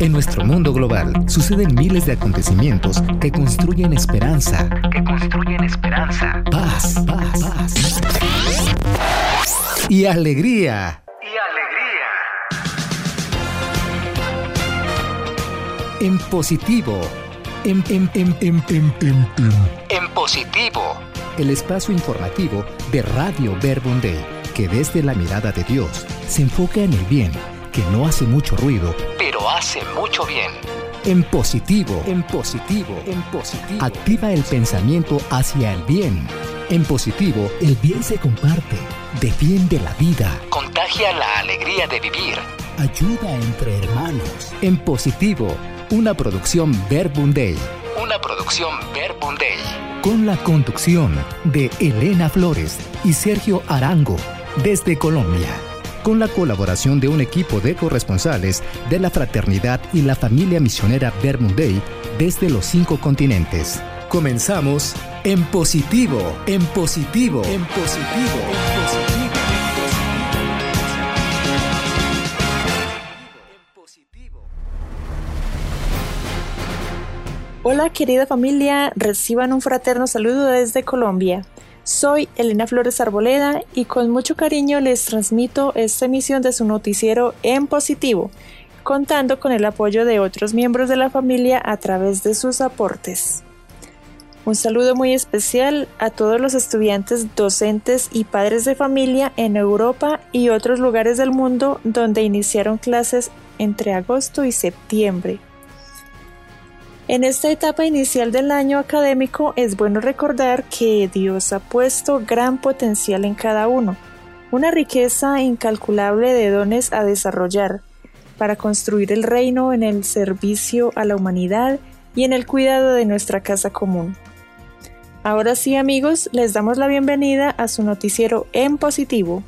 En nuestro mundo global suceden miles de acontecimientos que construyen esperanza. Que construyen esperanza. Paz, paz, paz. Y alegría. Y alegría. En positivo. En, en, en, en, en, en, en positivo. El espacio informativo de Radio Verbum Day, que desde la mirada de Dios se enfoca en el bien que no hace mucho ruido, pero hace mucho bien. En positivo, en positivo, en positivo. Activa el pensamiento hacia el bien. En positivo, el bien se comparte, defiende la vida, contagia la alegría de vivir, ayuda entre hermanos. En positivo, una producción Verbum Day. Una producción Verbum Day. Con la conducción de Elena Flores y Sergio Arango, desde Colombia con la colaboración de un equipo de corresponsales de la fraternidad y la familia misionera Day desde los cinco continentes. Comenzamos en positivo, en positivo, en positivo, en positivo. Hola querida familia, reciban un fraterno saludo desde Colombia. Soy Elena Flores Arboleda y con mucho cariño les transmito esta emisión de su noticiero en positivo, contando con el apoyo de otros miembros de la familia a través de sus aportes. Un saludo muy especial a todos los estudiantes, docentes y padres de familia en Europa y otros lugares del mundo donde iniciaron clases entre agosto y septiembre. En esta etapa inicial del año académico es bueno recordar que Dios ha puesto gran potencial en cada uno, una riqueza incalculable de dones a desarrollar para construir el reino en el servicio a la humanidad y en el cuidado de nuestra casa común. Ahora sí amigos, les damos la bienvenida a su noticiero en positivo.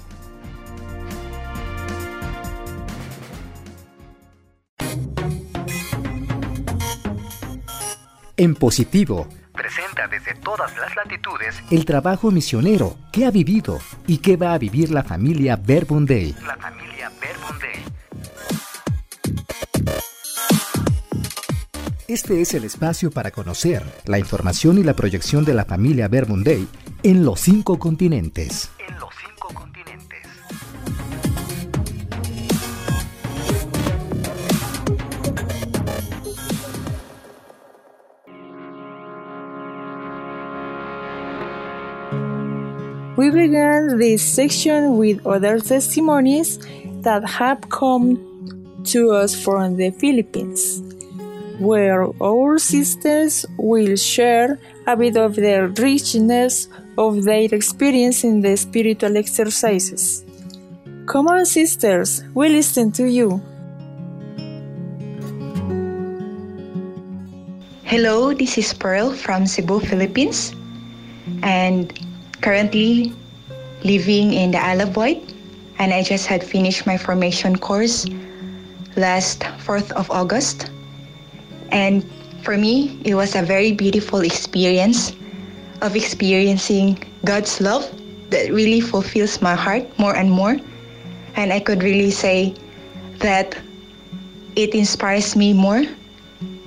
En positivo, presenta desde todas las latitudes el trabajo misionero que ha vivido y que va a vivir la familia Verbum. La familia Verbum. Este es el espacio para conocer la información y la proyección de la familia Verbum en los cinco continentes. Began this section with other testimonies that have come to us from the Philippines, where our sisters will share a bit of the richness of their experience in the spiritual exercises. Come on, sisters, we listen to you. Hello, this is Pearl from Cebu, Philippines, and currently living in the Wight, and I just had finished my formation course last 4th of August. And for me, it was a very beautiful experience of experiencing God's love that really fulfills my heart more and more. And I could really say that it inspires me more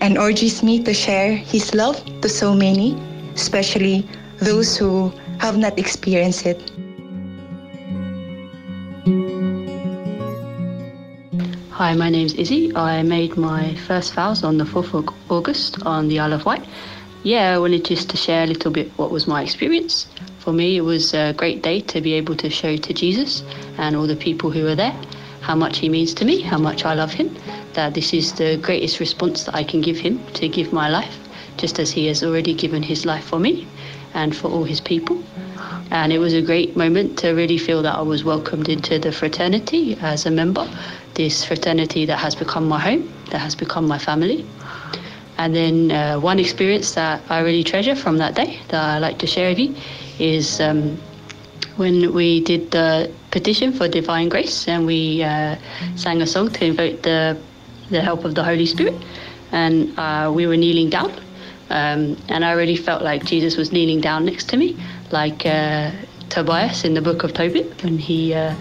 and urges me to share His love to so many, especially those who have not experienced it. Hi, my name's Izzy. I made my first vows on the 4th of August on the Isle of Wight. Yeah, I wanted just to share a little bit what was my experience. For me, it was a great day to be able to show to Jesus and all the people who were there how much he means to me, how much I love him, that this is the greatest response that I can give him to give my life, just as he has already given his life for me and for all his people. And it was a great moment to really feel that I was welcomed into the fraternity as a member, this fraternity that has become my home, that has become my family. And then uh, one experience that I really treasure from that day that I like to share with you is um, when we did the petition for divine grace and we uh, sang a song to invoke the, the help of the Holy Spirit. And uh, we were kneeling down um, and I really felt like Jesus was kneeling down next to me, like uh, Tobias in the book of Tobit when he uh,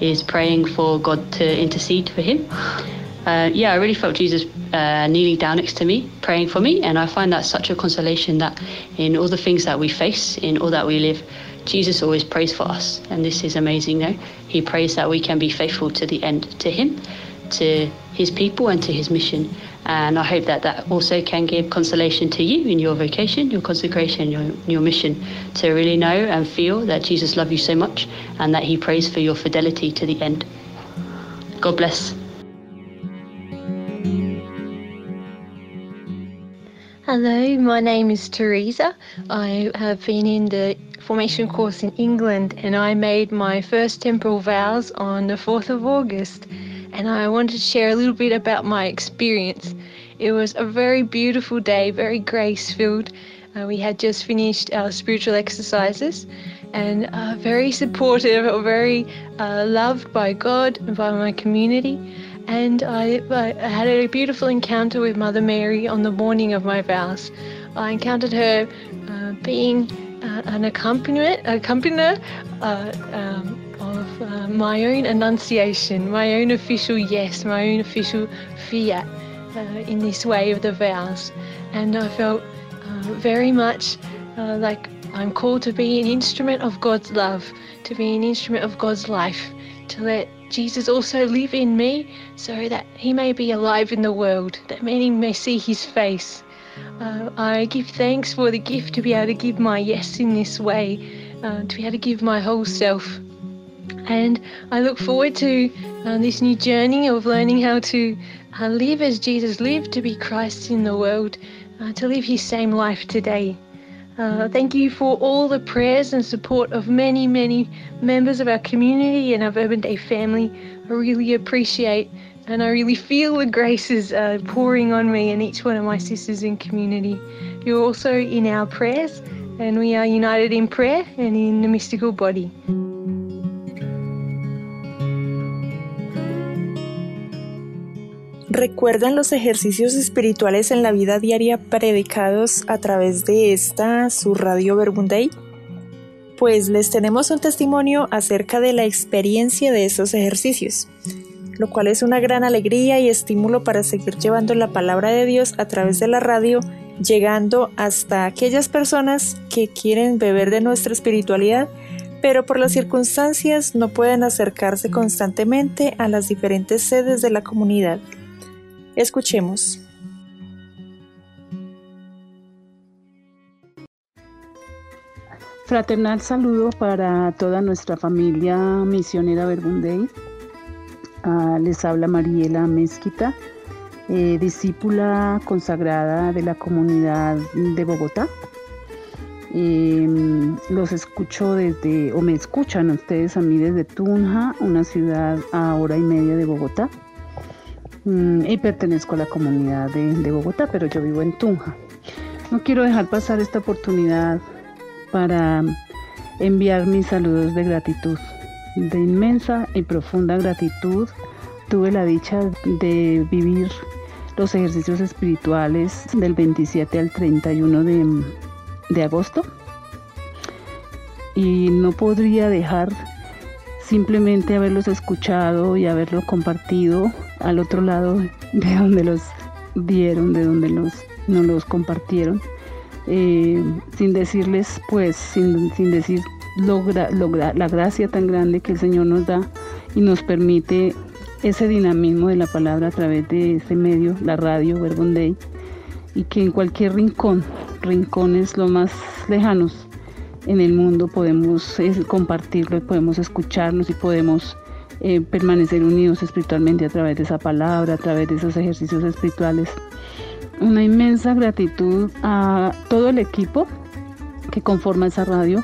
is praying for God to intercede for him. Uh, yeah, I really felt Jesus uh, kneeling down next to me, praying for me, and I find that such a consolation that in all the things that we face, in all that we live, Jesus always prays for us, and this is amazing. No, He prays that we can be faithful to the end, to Him, to His people, and to His mission. And I hope that that also can give consolation to you in your vocation, your consecration, your, your mission, to really know and feel that Jesus loves you so much and that He prays for your fidelity to the end. God bless. Hello, my name is Teresa. I have been in the formation course in England and I made my first temporal vows on the 4th of August. And I wanted to share a little bit about my experience. It was a very beautiful day, very grace filled. Uh, we had just finished our spiritual exercises and uh, very supportive, very uh, loved by God and by my community and I, I, had a beautiful encounter with Mother Mary on the morning of my vows. I encountered her uh, being uh, an accompaniment, accompanier uh, um, uh, my own annunciation, my own official yes, my own official fiat uh, in this way of the vows. And I felt uh, very much like I'm called to be an instrument of God's love, to be an instrument of God's life, to let Jesus also live in me so that he may be alive in the world, that many may see his face. Uh, I give thanks for the gift to be able to give my yes in this way, uh, to be able to give my whole self. And I look forward to uh, this new journey of learning how to uh, live as Jesus lived, to be Christ in the world, uh, to live his same life today. Uh, thank you for all the prayers and support of many, many members of our community and our Urban Day family. I really appreciate and I really feel the graces uh, pouring on me and each one of my sisters in community. You're also in our prayers, and we are united in prayer and in the mystical body. ¿Recuerdan los ejercicios espirituales en la vida diaria predicados a través de esta, su radio Verbunday? Pues les tenemos un testimonio acerca de la experiencia de esos ejercicios, lo cual es una gran alegría y estímulo para seguir llevando la palabra de Dios a través de la radio, llegando hasta aquellas personas que quieren beber de nuestra espiritualidad pero por las circunstancias no pueden acercarse constantemente a las diferentes sedes de la comunidad. Escuchemos. Fraternal saludo para toda nuestra familia misionera Verbundey. Ah, les habla Mariela Mezquita, eh, discípula consagrada de la comunidad de Bogotá. Em, los escucho desde, o me escuchan ustedes a mí desde Tunja, una ciudad a hora y media de Bogotá. Mm, y pertenezco a la comunidad de, Bogotá, pero yo vivo en Tunja. No quiero dejar pasar esta oportunidad para enviar mis saludos de gratitud, de inmensa y profunda gratitud. Tuve la dicha de vivir los ejercicios espirituales del 27 al 31 de, de agosto y no podría dejar simplemente haberlos escuchado y haberlo compartido al otro lado de donde los dieron, de donde los, no los compartieron, eh, sin decirles, pues, sin, decir logra, la gracia tan grande que el Señor nos da y nos permite ese dinamismo de la palabra a través de ese medio, la radio, Verbum Day, y que en cualquier rincón, rincones lo más lejanos en el mundo podemos eh, compartirlo y podemos escucharnos y podemos eh, permanecer unidos espiritualmente a través de esa palabra, a través de esos ejercicios espirituales. Una inmensa gratitud a todo el equipo que conforma esa radio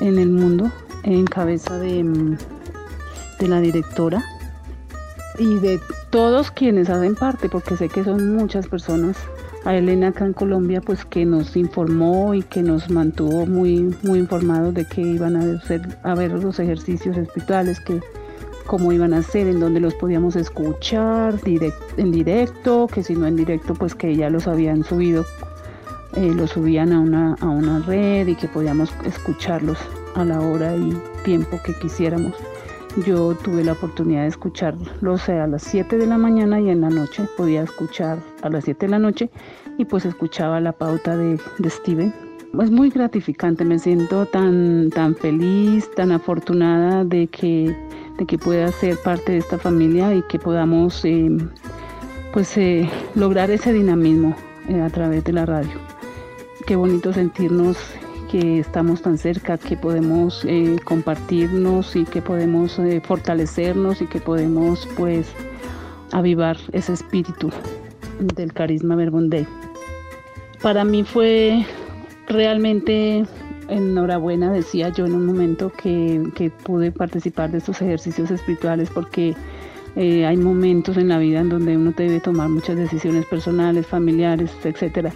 en el mundo, en cabeza de, mm, de la directora y de todos quienes hacen parte, porque sé que son muchas personas a Elena acá en Colombia, pues que nos informó y que nos mantuvo muy, muy informados de que iban a, hacer, a ver los ejercicios espirituales, que cómo iban a ser, en dónde los podíamos escuchar en directo, que si no en directo, pues que ya los habían subido, eh, los subían a una, a una red y que podíamos escucharlos a la hora y tiempo que quisiéramos. yo tuve la oportunidad de escucharlo sea, a las 7 de la mañana y en la noche podía escuchar a las 7 de la noche y pues escuchaba la pauta de, de Steven. Es muy gratificante, me siento tan, tan feliz, tan afortunada de que, de que pueda ser parte de esta familia y que podamos eh, pues, eh, lograr ese dinamismo eh, a través de la radio. Qué bonito sentirnos que estamos tan cerca, que podemos compartirnos y que podemos fortalecernos y que podemos pues avivar ese espíritu del carisma Verbunday. Para mí fue realmente enhorabuena, decía yo en un momento que, que pude participar de estos ejercicios espirituales porque eh, hay momentos en la vida en donde uno debe tomar muchas decisiones personales, familiares, etcétera,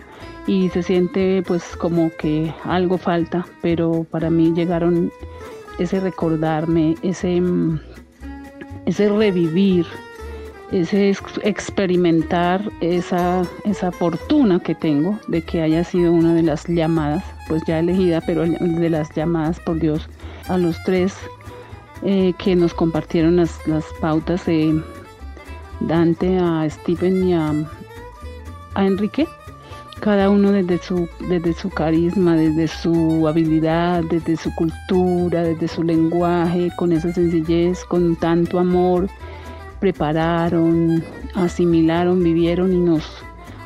y se siente pues como que algo falta, pero para mí llegaron ese recordarme, ese, mm, ese revivir, ese experimentar esa, esa fortuna que tengo de que haya sido una de las llamadas, pues ya elegida, pero de las llamadas por Dios a los tres eh, que nos compartieron las, las pautas de Dante, a Stephen y a, Enrique, cada uno desde su, desde su carisma, desde su habilidad, desde su cultura, desde su lenguaje, con esa sencillez, con tanto amor, prepararon, asimilaron, vivieron y nos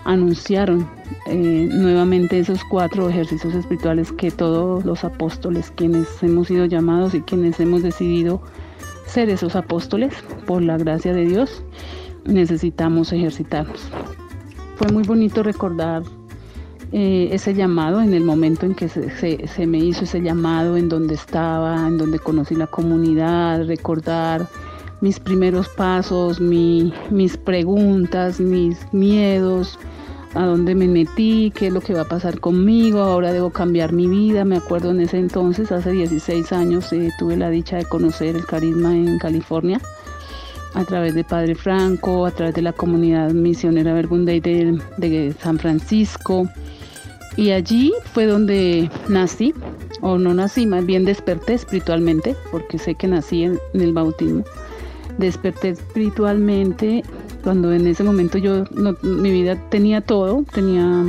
anunciaron eh, nuevamente esos cuatro ejercicios espirituales que todos los apóstoles, quienes hemos sido llamados y quienes hemos decidido ser esos apóstoles por la gracia de Dios, necesitamos ejercitarnos. Fue muy bonito recordar eh, ese llamado en el momento en que se, se, me hizo ese llamado, en donde estaba, en donde conocí la comunidad, recordar mis primeros pasos, mi, mis preguntas, mis miedos, a dónde me metí, qué es lo que va a pasar conmigo, ahora debo cambiar mi vida. Me acuerdo en ese entonces, hace 16 años, eh, tuve la dicha de conocer el carisma en California a través de Padre Franco, a través de la comunidad misionera Verbunday de, de San Francisco. Y allí fue donde nací, o no nací, más bien desperté espiritualmente, porque sé que nací en el bautismo. Desperté espiritualmente cuando en ese momento yo, mi vida tenía todo, tenía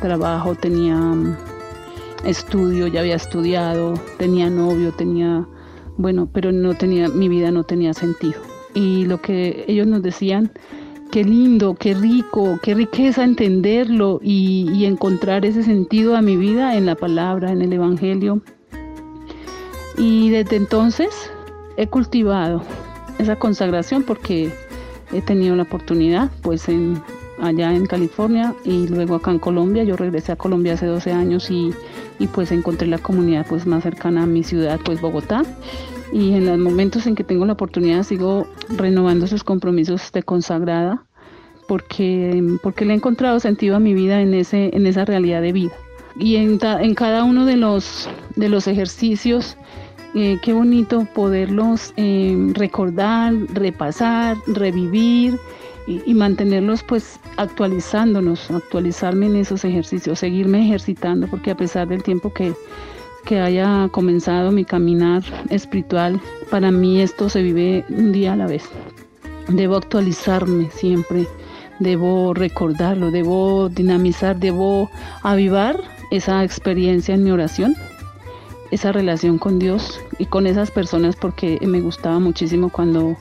trabajo, tenía mm, estudio, ya había estudiado, tenía novio, tenía, bueno, pero no tenía, mi vida no tenía sentido. Y lo que ellos nos decían, qué lindo, qué rico, qué riqueza entenderlo y encontrar ese sentido a mi vida en la palabra, en el Evangelio. Y desde entonces he cultivado esa consagración porque he tenido la oportunidad, pues en, allá en California y luego acá en Colombia. Yo regresé a Colombia hace 12 años y, y, pues encontré la comunidad pues más cercana a mi ciudad, pues Bogotá. Y en los momentos en que tengo la oportunidad sigo renovando esos compromisos de consagrada porque, porque le he encontrado sentido a mi vida en, ese, en esa realidad de vida. Y en, en cada uno de los, de los ejercicios eh, qué bonito poderlos eh, recordar, repasar, revivir y, mantenerlos pues actualizándonos, actualizarme en esos ejercicios, seguirme ejercitando, porque a pesar del tiempo que, que haya comenzado mi caminar espiritual, para mí esto se vive un día a la vez. Debo actualizarme siempre, debo recordarlo, debo dinamizar, debo avivar esa experiencia en mi oración esa relación con Dios y con esas personas porque me gustaba muchísimo cuando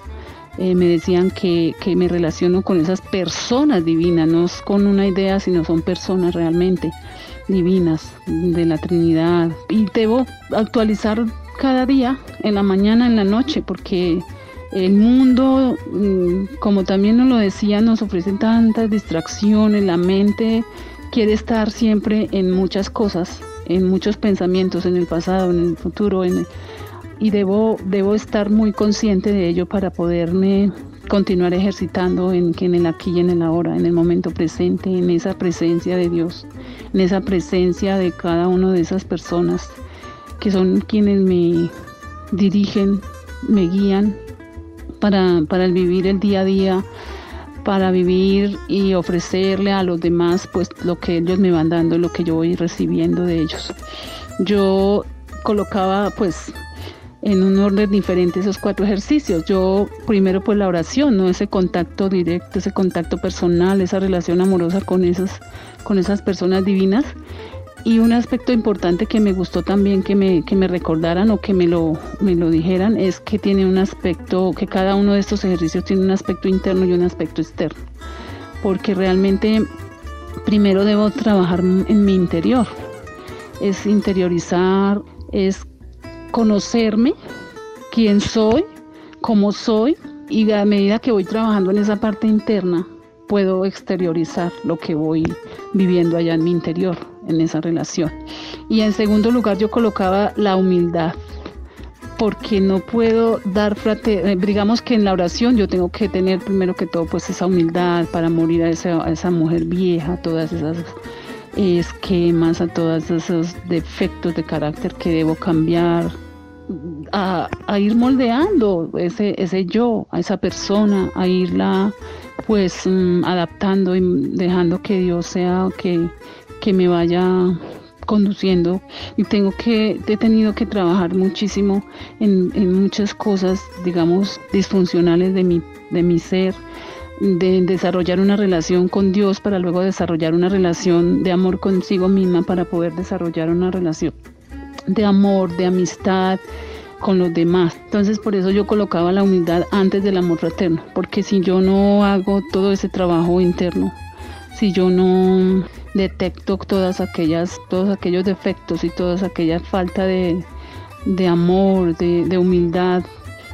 eh, me decían que, que, me relaciono con esas personas divinas, no es con una idea, sino son personas realmente divinas de la Trinidad. Y debo actualizar cada día, en la mañana, en la noche, porque el mundo, mm, como también nos lo decía, nos ofrece tantas distracciones, la mente quiere estar siempre en muchas cosas en muchos pensamientos, en el pasado, en el futuro, y debo, debo estar muy consciente de ello para poderme continuar ejercitando en, en el aquí y en el ahora, en el momento presente, en esa presencia de Dios, en esa presencia de cada una de esas personas que son quienes me dirigen, me guían para, para el vivir el día a día, para vivir y ofrecerle a los demás pues lo que ellos me van dando, lo que yo voy recibiendo de ellos. Yo colocaba pues en un orden diferente esos cuatro ejercicios. Yo primero pues la oración, ¿no? Ese contacto directo, ese contacto personal, esa relación amorosa con esas, con esas personas divinas. Y un aspecto importante que me gustó también que me, que me recordaran o que me lo, me lo dijeran es que tiene un aspecto, que cada uno de estos ejercicios tiene un aspecto interno y un aspecto externo. Porque realmente primero debo trabajar en mi interior. Es interiorizar, es conocerme, quién soy, cómo soy, y a medida que voy trabajando en esa parte interna, puedo exteriorizar lo que voy viviendo allá en mi interior, en esa relación. Y en segundo lugar yo colocaba la humildad, porque no puedo dar frate, eh, digamos que en la oración yo tengo que tener primero que todo pues esa humildad para morir a esa, a esa mujer vieja, todas esas esquemas, a todos esos defectos de carácter que debo cambiar, a, ir moldeando ese, ese yo, a esa persona, a irla pues mm, adaptando y dejando que Dios sea que, que me vaya conduciendo y tengo que, he tenido que trabajar muchísimo en, en muchas cosas, digamos, disfuncionales de mi, de mi ser, de desarrollar una relación con Dios para luego desarrollar una relación de amor consigo misma para poder desarrollar una relación de amor, de amistad con los demás. Entonces por eso yo colocaba la humildad antes del amor fraterno, porque si yo no hago todo ese trabajo interno, si yo no detecto todas aquellas, todos aquellos defectos y toda aquella falta de, de amor, de, de humildad,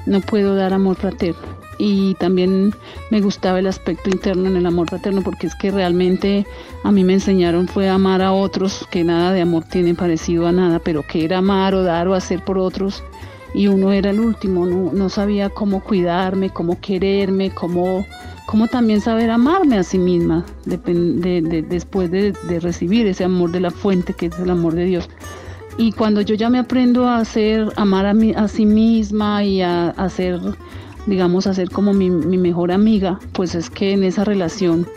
no puedo dar amor fraterno. Y también me gustaba el aspecto interno en el amor fraterno porque es que realmente a mí me enseñaron fue amar a otros, que nada de amor tiene parecido a nada, pero que era amar o dar o hacer por otros. Y uno era el último, no, sabía cómo cuidarme, cómo quererme, cómo, cómo también saber amarme a sí misma después de, recibir ese amor de la fuente que es el amor de Dios. Y cuando yo ya me aprendo a hacer, amar a, mí, a sí misma y a, a hacer digamos, a ser como mi mejor amiga, pues es que en esa relación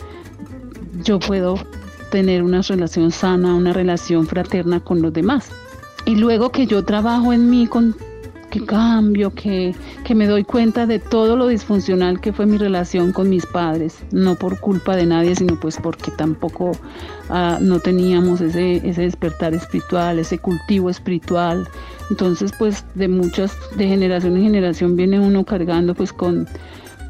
yo puedo tener una relación sana, una relación fraterna con los demás. Y luego que yo trabajo en mí con que cambio, que, que, me doy cuenta de todo lo disfuncional que fue mi relación con mis padres, no por culpa de nadie, sino pues porque tampoco ah, no teníamos ese, ese despertar espiritual, ese cultivo espiritual, entonces, pues de muchas, de generación en generación viene uno cargando pues con,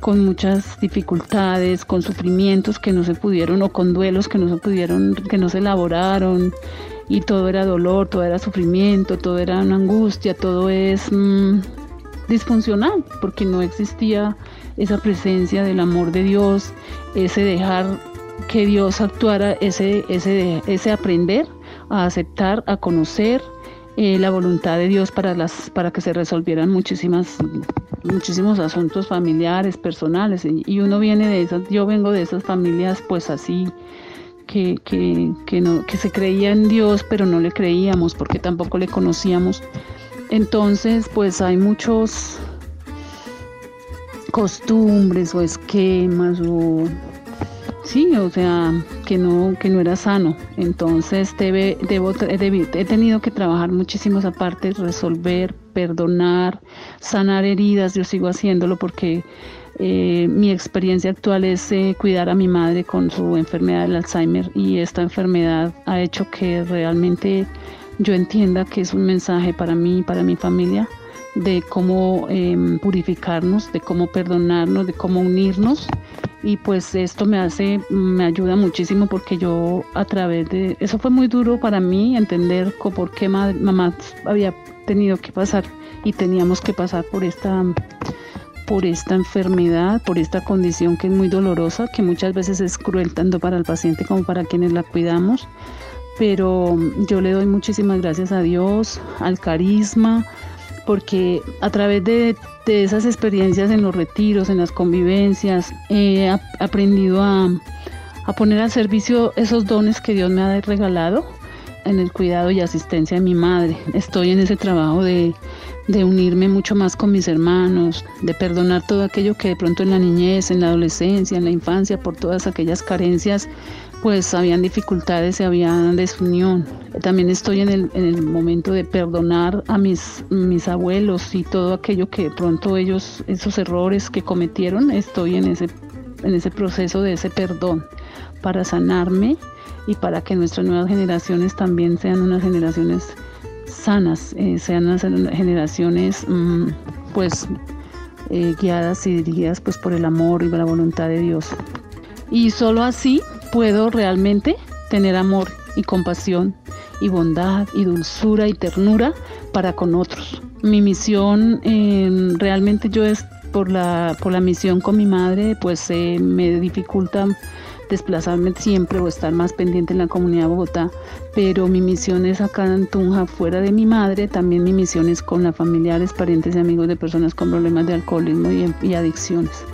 con muchas dificultades, con sufrimientos que no se pudieron o con duelos que no se pudieron, que no se elaboraron y todo era dolor, todo era sufrimiento, todo era una angustia, todo es mm, disfuncional porque no existía esa presencia del amor de Dios, ese dejar que Dios actuara, ese, ese, ese aprender a aceptar, a conocer, eh, la voluntad de Dios para, las, para que se resolvieran muchísimas, muchísimos asuntos familiares, personales. Y uno viene de esas, yo vengo de esas familias pues así, que, que, que, no, que se creía en Dios, pero no le creíamos porque tampoco le conocíamos. Entonces, pues hay muchos costumbres o esquemas o Sí, o sea, que no, que no era sano. Entonces debe, debo, he tenido que trabajar muchísimas aparte, resolver, perdonar, sanar heridas. Yo sigo haciéndolo porque eh, mi experiencia actual es eh, cuidar a mi madre con su enfermedad del Alzheimer y esta enfermedad ha hecho que realmente yo entienda que es un mensaje para mí y para mi familia de cómo em, purificarnos, de cómo perdonarnos, de cómo unirnos. Y pues esto me hace, me ayuda muchísimo porque yo a través de, eso fue muy duro para mí entender por qué mamá había tenido que pasar y teníamos que pasar por esta por esta enfermedad, por esta condición que es muy dolorosa, que muchas veces es cruel tanto para el paciente como para quienes la cuidamos. Pero yo le doy muchísimas gracias a Dios, al carisma, porque a través de, esas experiencias en los retiros, en las convivencias, he aprendido a, poner al servicio esos dones que Dios me ha regalado en el cuidado y asistencia de mi madre. Estoy en ese trabajo de, de, unirme mucho más con mis hermanos, de perdonar todo aquello que de pronto en la niñez, en la adolescencia, en la infancia, por todas aquellas carencias, pues habían dificultades y había desunión. También estoy en el, en el momento de perdonar a mis, mis abuelos y todo aquello que de pronto ellos, esos errores que cometieron, estoy en ese, en ese proceso de ese perdón para sanarme y para que nuestras nuevas generaciones también sean unas generaciones sanas, eh, sean unas generaciones mm, pues eh, guiadas y dirigidas pues por el amor y la voluntad de Dios. Y solo así puedo realmente tener amor y compasión y bondad y dulzura y ternura para con otros. Mi misión em, realmente yo es por la, por la misión con mi madre, pues eh, me dificulta desplazarme siempre o estar más pendiente en la comunidad Bogotá, pero mi misión es acá en Tunja, fuera de mi madre, también mi misión es con las familiares, parientes y amigos de personas con problemas de alcoholismo y adicciones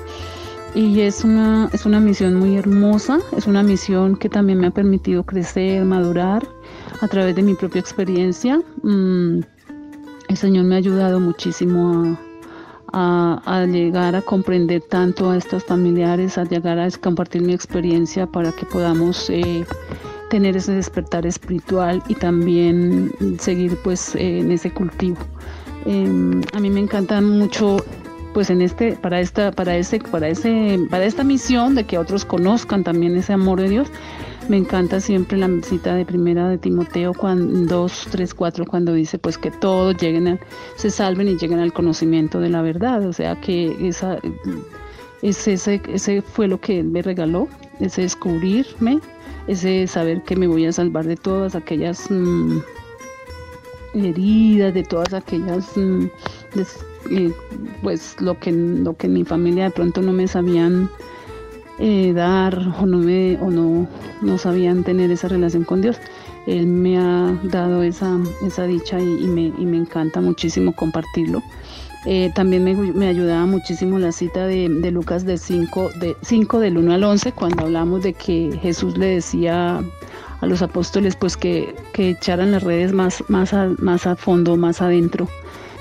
y es una, es una misión muy hermosa, es una misión que también me ha permitido crecer, madurar a través de mi propia experiencia. Mm, el Señor me ha ayudado muchísimo a, llegar a comprender tanto a estos familiares, a llegar a compartir mi experiencia para que podamos eh, tener ese despertar espiritual y también seguir pues en ese cultivo. Em, a mí me encanta mucho pues en este para esta para ese para ese para esta misión de que otros conozcan también ese amor de Dios me encanta siempre la cita de primera de Timoteo cuando 2, 3, 4 cuando dice pues que todos lleguen se salven y lleguen al conocimiento de la verdad. O sea que esa ese, ese fue lo que me regaló ese descubrirme ese saber que me voy a salvar de todas aquellas mm, heridas de todas aquellas mm, pues lo que, lo que en mi familia de pronto no me sabían eh, dar o no me o no, no sabían tener esa relación con Dios. Él me ha dado esa, esa dicha y, me, y me encanta muchísimo compartirlo. Eh, también me, me, ayudaba muchísimo la cita de, de Lucas de 5, de 5 del 1 al 11, cuando hablamos de que Jesús le decía a los apóstoles pues que, que echaran las redes más, más, más a fondo, más adentro.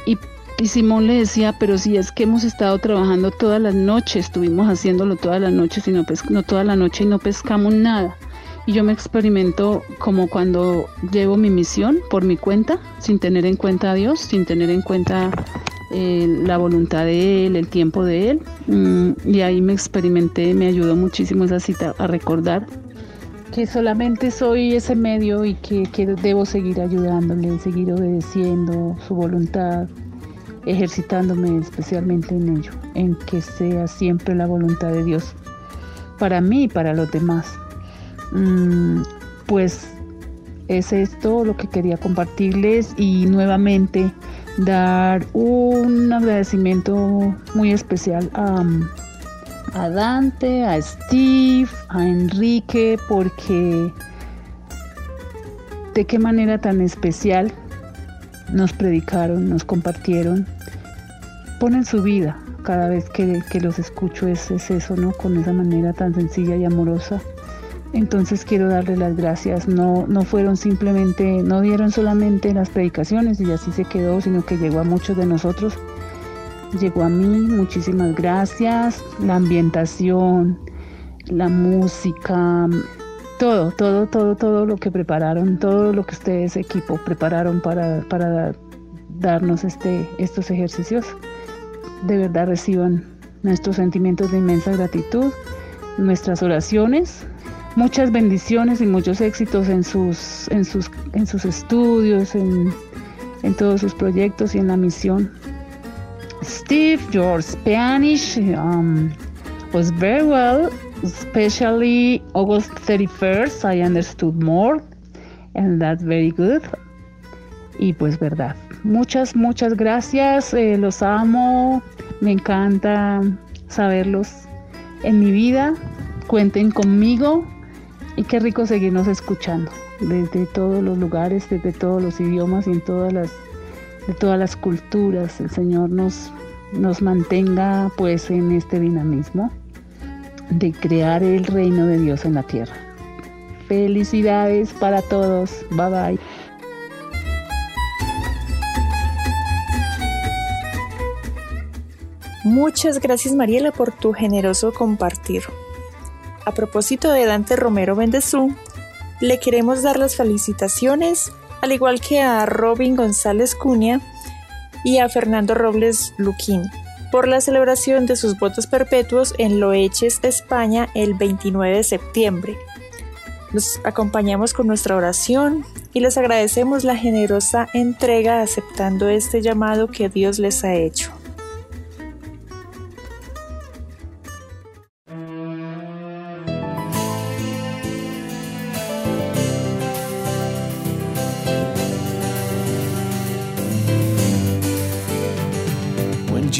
Y y Simón le decía, pero si es que hemos estado trabajando todas las noches, estuvimos haciéndolo todas las noches y no, no toda la noche y no pescamos nada. Y yo me experimento como cuando llevo mi misión por mi cuenta, sin tener en cuenta a Dios, sin tener en cuenta eh, la voluntad de Él, el tiempo de Él. Mm, y ahí me experimenté, me ayudó muchísimo esa cita a recordar que solamente soy ese medio y que, que debo seguir ayudándole, seguir obedeciendo su voluntad, ejercitándome especialmente en ello, en que sea siempre la voluntad de Dios para mí y para los demás. Mm, pues es esto lo que quería compartirles y nuevamente dar un agradecimiento muy especial a, a Dante, a Steve, a Enrique, porque de qué manera tan especial nos predicaron, nos compartieron, ponen su vida. Cada vez que, los escucho es, eso, ¿no? Con esa manera tan sencilla y amorosa. Entonces quiero darle las gracias. No, no fueron simplemente, no dieron solamente las predicaciones y así se quedó, sino que llegó a muchos de nosotros. Llegó a mí, muchísimas gracias. La ambientación, la música, todo, todo, todo, todo lo que prepararon, todo lo que ustedes equipo prepararon para, para darnos este, estos ejercicios. De verdad reciban nuestros sentimientos de inmensa gratitud, nuestras oraciones, muchas bendiciones y muchos éxitos en sus, en sus, en sus estudios, en, en todos sus proyectos y en la misión. Steve, your Spanish um, was very well especially August 31st, I understood more, and that's very good. Y pues verdad, muchas, muchas gracias, eh, los amo, me encanta saberlos en mi vida, cuenten conmigo y qué rico seguirnos escuchando desde todos los lugares, desde todos los idiomas y en todas las, de todas las culturas. El Señor nos, nos mantenga pues en este dinamismo de crear el reino de Dios en la tierra. Felicidades para todos. Bye bye. Muchas gracias Mariela por tu generoso compartir. A propósito de Dante Romero Bendezú, le queremos dar las felicitaciones, al igual que a Robin González Cunha y a Fernando Robles Luquín, por la celebración de sus votos perpetuos en Loeches, España, el 29 de septiembre. Los acompañamos con nuestra oración y les agradecemos la generosa entrega aceptando este llamado que Dios les ha hecho.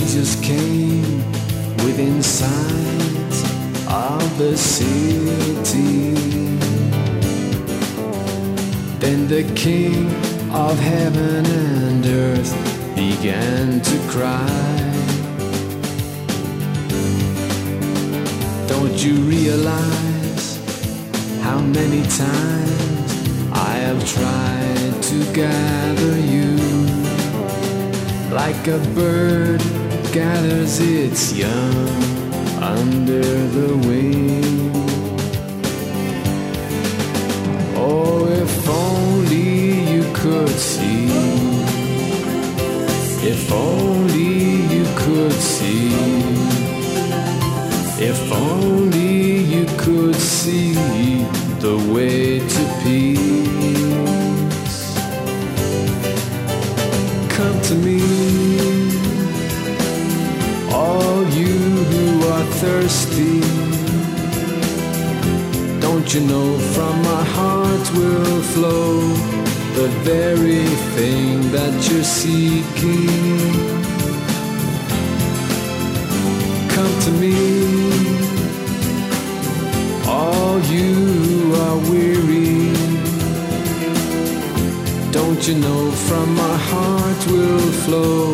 Jesus came within sight of the city. Then the King of heaven and earth began to cry. Don't you realize how many times I have tried to gather you like a bird gathers its young under the wing. Oh, if only you could see, if only you could see, if only you could see the way to thirsty. Don't you know from my heart will flow the very thing that you're seeking? Come to me, all you are weary. Don't you know from my heart will flow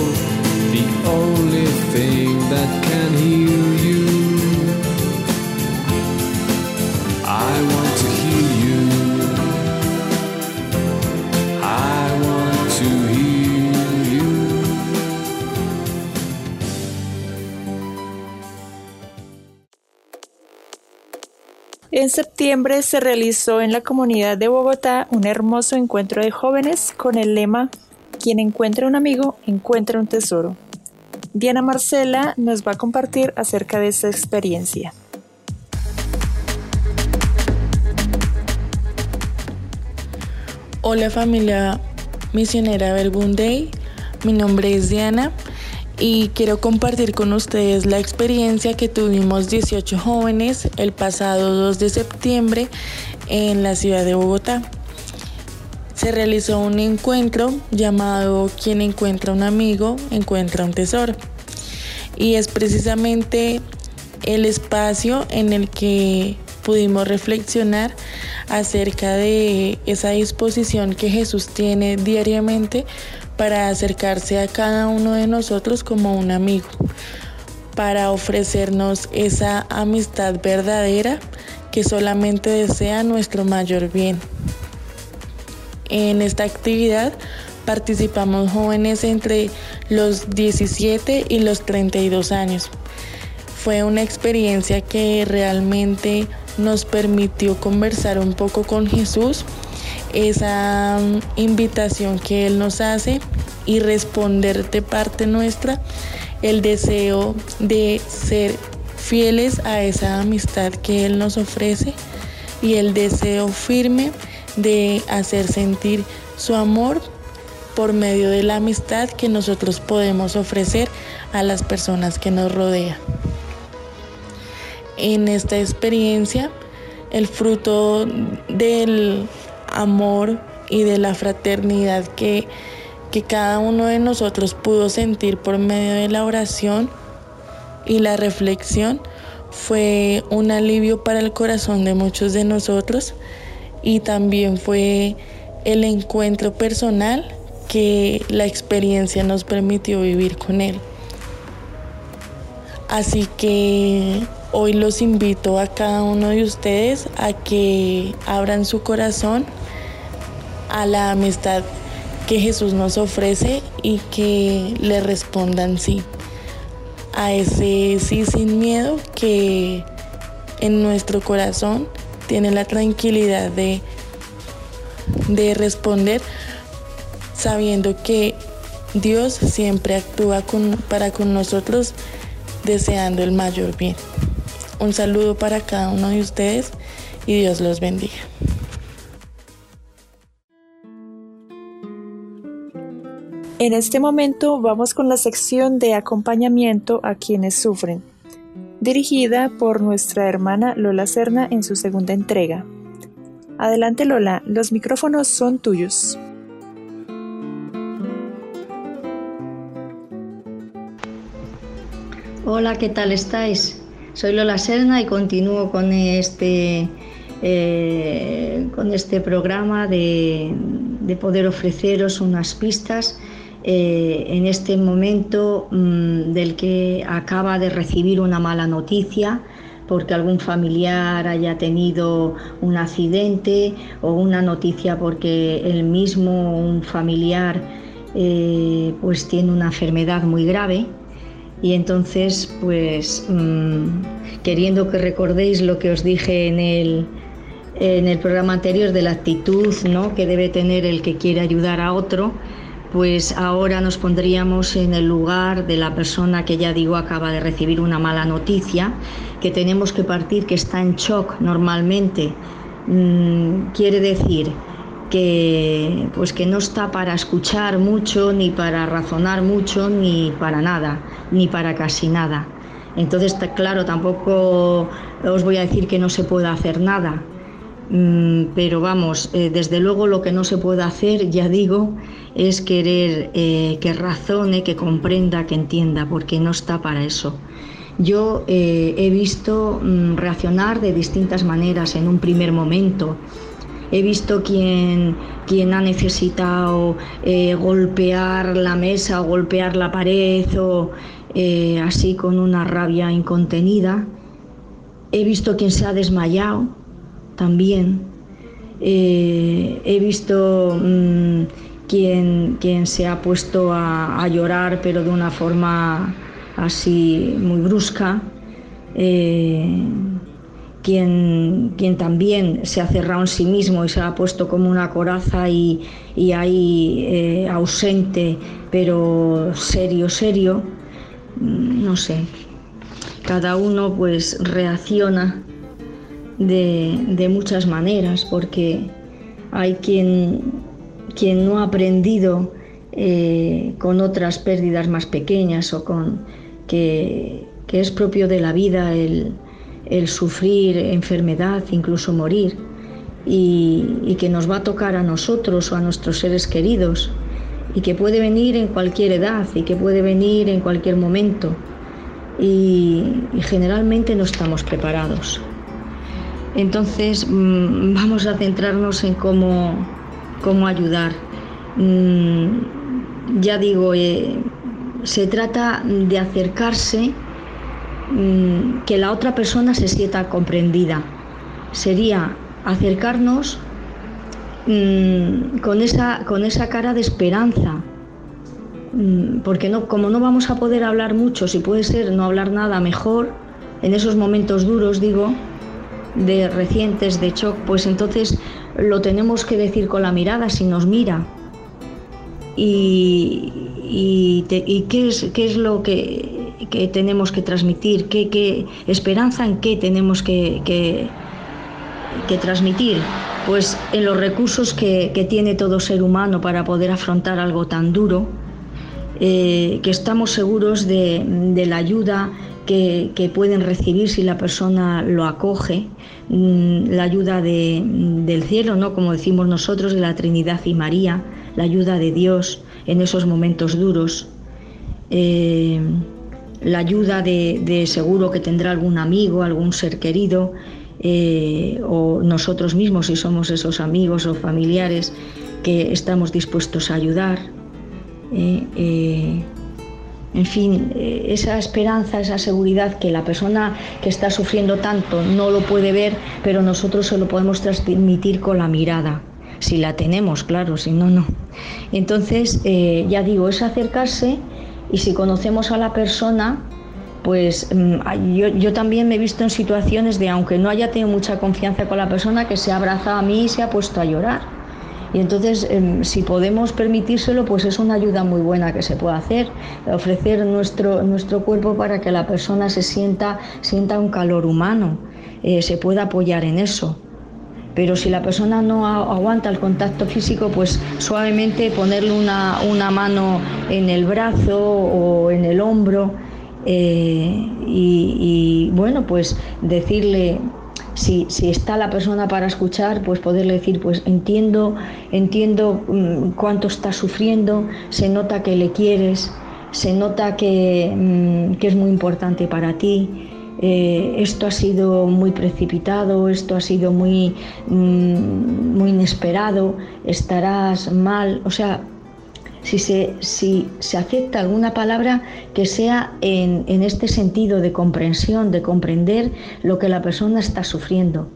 the only thing that can heal En septiembre se realizó en la comunidad de Bogotá un hermoso encuentro de jóvenes con el lema Quien encuentra un amigo, encuentra un tesoro. Diana Marcela nos va a compartir acerca de esta experiencia. Hola familia misionera Verbunday, mi nombre es Diana y quiero compartir con ustedes la experiencia que tuvimos 18 jóvenes el pasado 2 de septiembre en la ciudad de Bogotá. Se realizó un encuentro llamado Quien encuentra un amigo, encuentra un tesoro. Y es precisamente el espacio en el que pudimos reflexionar acerca de esa disposición que Jesús tiene diariamente para acercarse a cada uno de nosotros como un amigo, para ofrecernos esa amistad verdadera que solamente desea nuestro mayor bien. En esta actividad participamos jóvenes entre los 17 y los 32 años. Fue una experiencia que realmente nos permitió conversar un poco con Jesús, esa mm, invitación que Él nos hace y responder de parte nuestra el deseo de ser fieles a esa amistad que Él nos ofrece y el deseo firme de hacer sentir su amor por medio de la amistad que nosotros podemos ofrecer a las personas que nos rodean. En esta experiencia, el fruto del amor y de la fraternidad que, que cada uno de nosotros pudo sentir por medio de la oración y la reflexión fue un alivio para el corazón de muchos de nosotros y también fue el encuentro personal que la experiencia nos permitió vivir con él. Así que hoy los invito a cada uno de ustedes a que abran su corazón a la amistad que Jesús nos ofrece y que le respondan sí. A ese sí sin miedo que en nuestro corazón tiene la tranquilidad de, de responder sabiendo que Dios siempre actúa para con nosotros deseando el mayor bien. Un saludo para cada uno de ustedes y Dios los bendiga. En este momento vamos con la sección de acompañamiento a quienes sufren, dirigida por nuestra hermana Lola Serna en su segunda entrega. Adelante Lola, los micrófonos son tuyos. Hola, ¿qué tal estáis? Soy Lola Serna y continúo con este, eh, con este programa de, poder ofreceros unas pistas eh, en este momento mm, del que acaba de recibir una mala noticia porque algún familiar haya tenido un accidente o una noticia porque el mismo un familiar eh, pues tiene una enfermedad muy grave y entonces, pues, mm, queriendo que recordéis lo que os dije en el, en el programa anterior de la actitud ¿no? que debe tener el que quiere ayudar a otro, pues ahora nos pondríamos en el lugar de la persona que ya digo acaba de recibir una mala noticia, que tenemos que partir, que está en shock normalmente. Mm, quiere decir que pues que no está para escuchar mucho ni para razonar mucho ni para nada ni para casi nada entonces claro tampoco os voy a decir que no se pueda hacer nada pero vamos eh, desde luego lo que no se puede hacer ya digo es querer eh, que razone que comprenda que entienda porque no está para eso. Yo eh, he visto mm, reaccionar de distintas maneras en un primer momento. He visto quien, quien ha necesitado golpear la mesa o golpear la pared o así con una rabia incontenida. He visto quien se ha desmayado también. Eh, he visto mm, quien, quien, se ha puesto a, llorar pero de una forma así muy brusca quien, quien también se ha cerrado en sí mismo y se ha puesto como una coraza y, ahí eh, ausente, pero serio, serio, mm, no sé. Cada uno pues reacciona de, muchas maneras porque hay quien, quien no ha aprendido eh, con otras pérdidas más pequeñas o con que, que es propio de la vida el, el sufrir enfermedad, incluso morir, y, que nos va a tocar a nosotros o a nuestros seres queridos, y que puede venir en cualquier edad y que puede venir en cualquier momento, y, generalmente no estamos preparados. Entonces mm, vamos a centrarnos en cómo, cómo ayudar. Mm, ya digo, eh, se trata de acercarse Mm, que la otra persona se sienta comprendida. Sería acercarnos con, esa, con esa cara de esperanza, porque no, como no vamos a poder hablar mucho, si puede ser no hablar nada mejor, en esos momentos duros, digo, de recientes, de shock, pues entonces lo tenemos que decir con la mirada, si nos mira. Y, y, qué, es, qué es lo que que tenemos que transmitir, qué, esperanza en qué tenemos que, que, transmitir, pues en los recursos que, tiene todo ser humano para poder afrontar algo tan duro, eh, que estamos seguros de, la ayuda que, pueden recibir si la persona lo acoge, mm, la ayuda del cielo, ¿no? como decimos nosotros, de la Trinidad y María, la ayuda de Dios en esos momentos duros. Eh, la ayuda de, seguro que tendrá algún amigo, algún ser querido, eh, o nosotros mismos si somos esos amigos o familiares que estamos dispuestos a ayudar. Eh, en fin, esa esperanza, esa seguridad que la persona que está sufriendo tanto no lo puede ver, pero nosotros se lo podemos transmitir con la mirada, si la tenemos, claro, si no, no. Entonces, ya digo, es acercarse y si conocemos a la persona, pues mm, yo, yo, también me he visto en situaciones de, aunque no haya tenido mucha confianza con la persona, que se ha abrazado a mí y se ha puesto a llorar. Y entonces, em, si podemos permitírselo, pues es una ayuda muy buena que se puede hacer, ofrecer nuestro, nuestro cuerpo para que la persona se sienta, sienta un calor humano, eh, se pueda apoyar en eso. Pero si la persona no aguanta el contacto físico, pues suavemente ponerle una, una mano en el brazo o en el hombro eh, y, bueno, pues decirle, si, si, está la persona para escuchar, pues poderle decir, pues entiendo, entiendo mm, cuánto está sufriendo, se nota que le quieres, se nota que, mm, que es muy importante para ti. Eh, esto ha sido muy precipitado, esto ha sido muy, mm, muy inesperado, estarás mal, o sea, si se, si se acepta alguna palabra que sea en, en este sentido de comprensión, de comprender lo que la persona está sufriendo.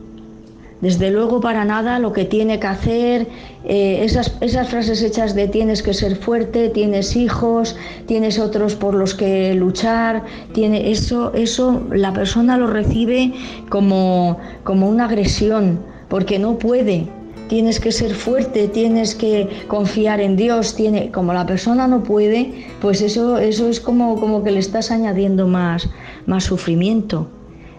Desde luego para nada lo que tiene que hacer, eh, esas, esas, frases hechas de tienes que ser fuerte, tienes hijos, tienes otros por los que luchar, tiene eso, eso la persona lo recibe como, como una agresión, porque no puede. Tienes que ser fuerte, tienes que confiar en Dios, tiene, como la persona no puede, pues eso, eso es como, como que le estás añadiendo más, más sufrimiento.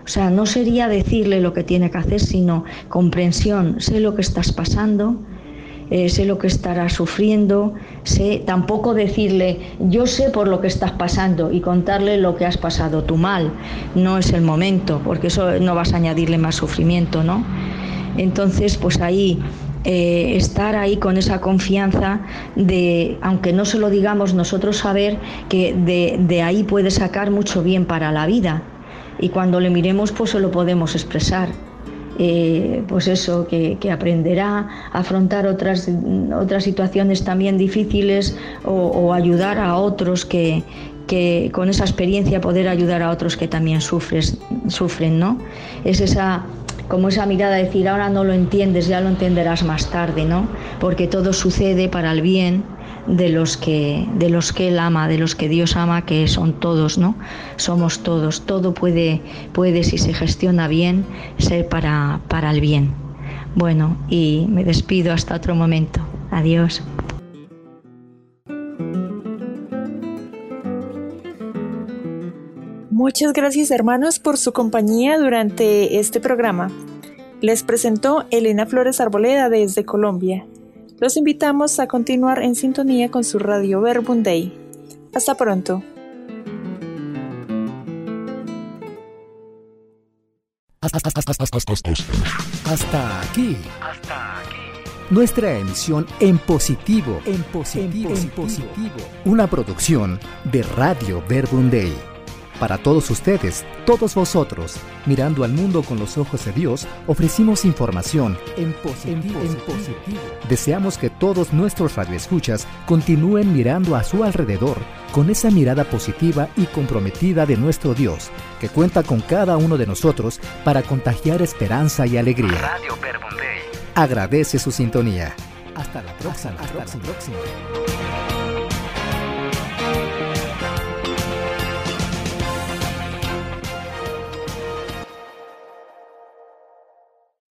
O sea, no sería decirle lo que tiene que hacer, sino comprensión. Sé lo que estás pasando, eh, sé lo que estarás sufriendo, sé tampoco decirle yo sé por lo que estás pasando y contarle lo que has pasado tú mal. No es el momento, porque eso no vas a añadirle más sufrimiento, ¿no? Entonces, pues ahí eh, estar ahí con esa confianza de, aunque no se lo digamos nosotros, saber que de, ahí puede sacar mucho bien para la vida y cuando le miremos pues se lo podemos expresar. Eh, pues eso, que, aprenderá a afrontar otras, otras situaciones también difíciles o, ayudar a otros que, que, con esa experiencia poder ayudar a otros que también sufres, sufren, ¿no? Es esa como esa mirada de decir ahora no lo entiendes, ya lo entenderás más tarde, ¿no? Porque todo sucede para el bien de los que de los que él ama, de los que Dios ama, que son todos, ¿no? Somos todos. Todo puede puede si se gestiona bien ser para para el bien. Bueno, y me despido hasta otro momento. Adiós. Muchas gracias hermanos por su compañía durante este programa. Les presentó Elena Flores Arboleda desde Colombia. Los invitamos a continuar en sintonía con su radio Verbum Day. Hasta pronto. Hasta aquí. Hasta aquí. Nuestra emisión en positivo. En positivo. En positivo. Una producción de Radio Verbum Day. Para todos ustedes, todos vosotros, mirando al mundo con los ojos de Dios, ofrecimos información en positivo. Deseamos que todos nuestros radioescuchas continúen mirando a su alrededor con esa mirada positiva y comprometida de nuestro Dios, que cuenta con cada uno de nosotros para contagiar esperanza y alegría. Radio Agradece su sintonía. Hasta la próxima. Hasta, la próxima.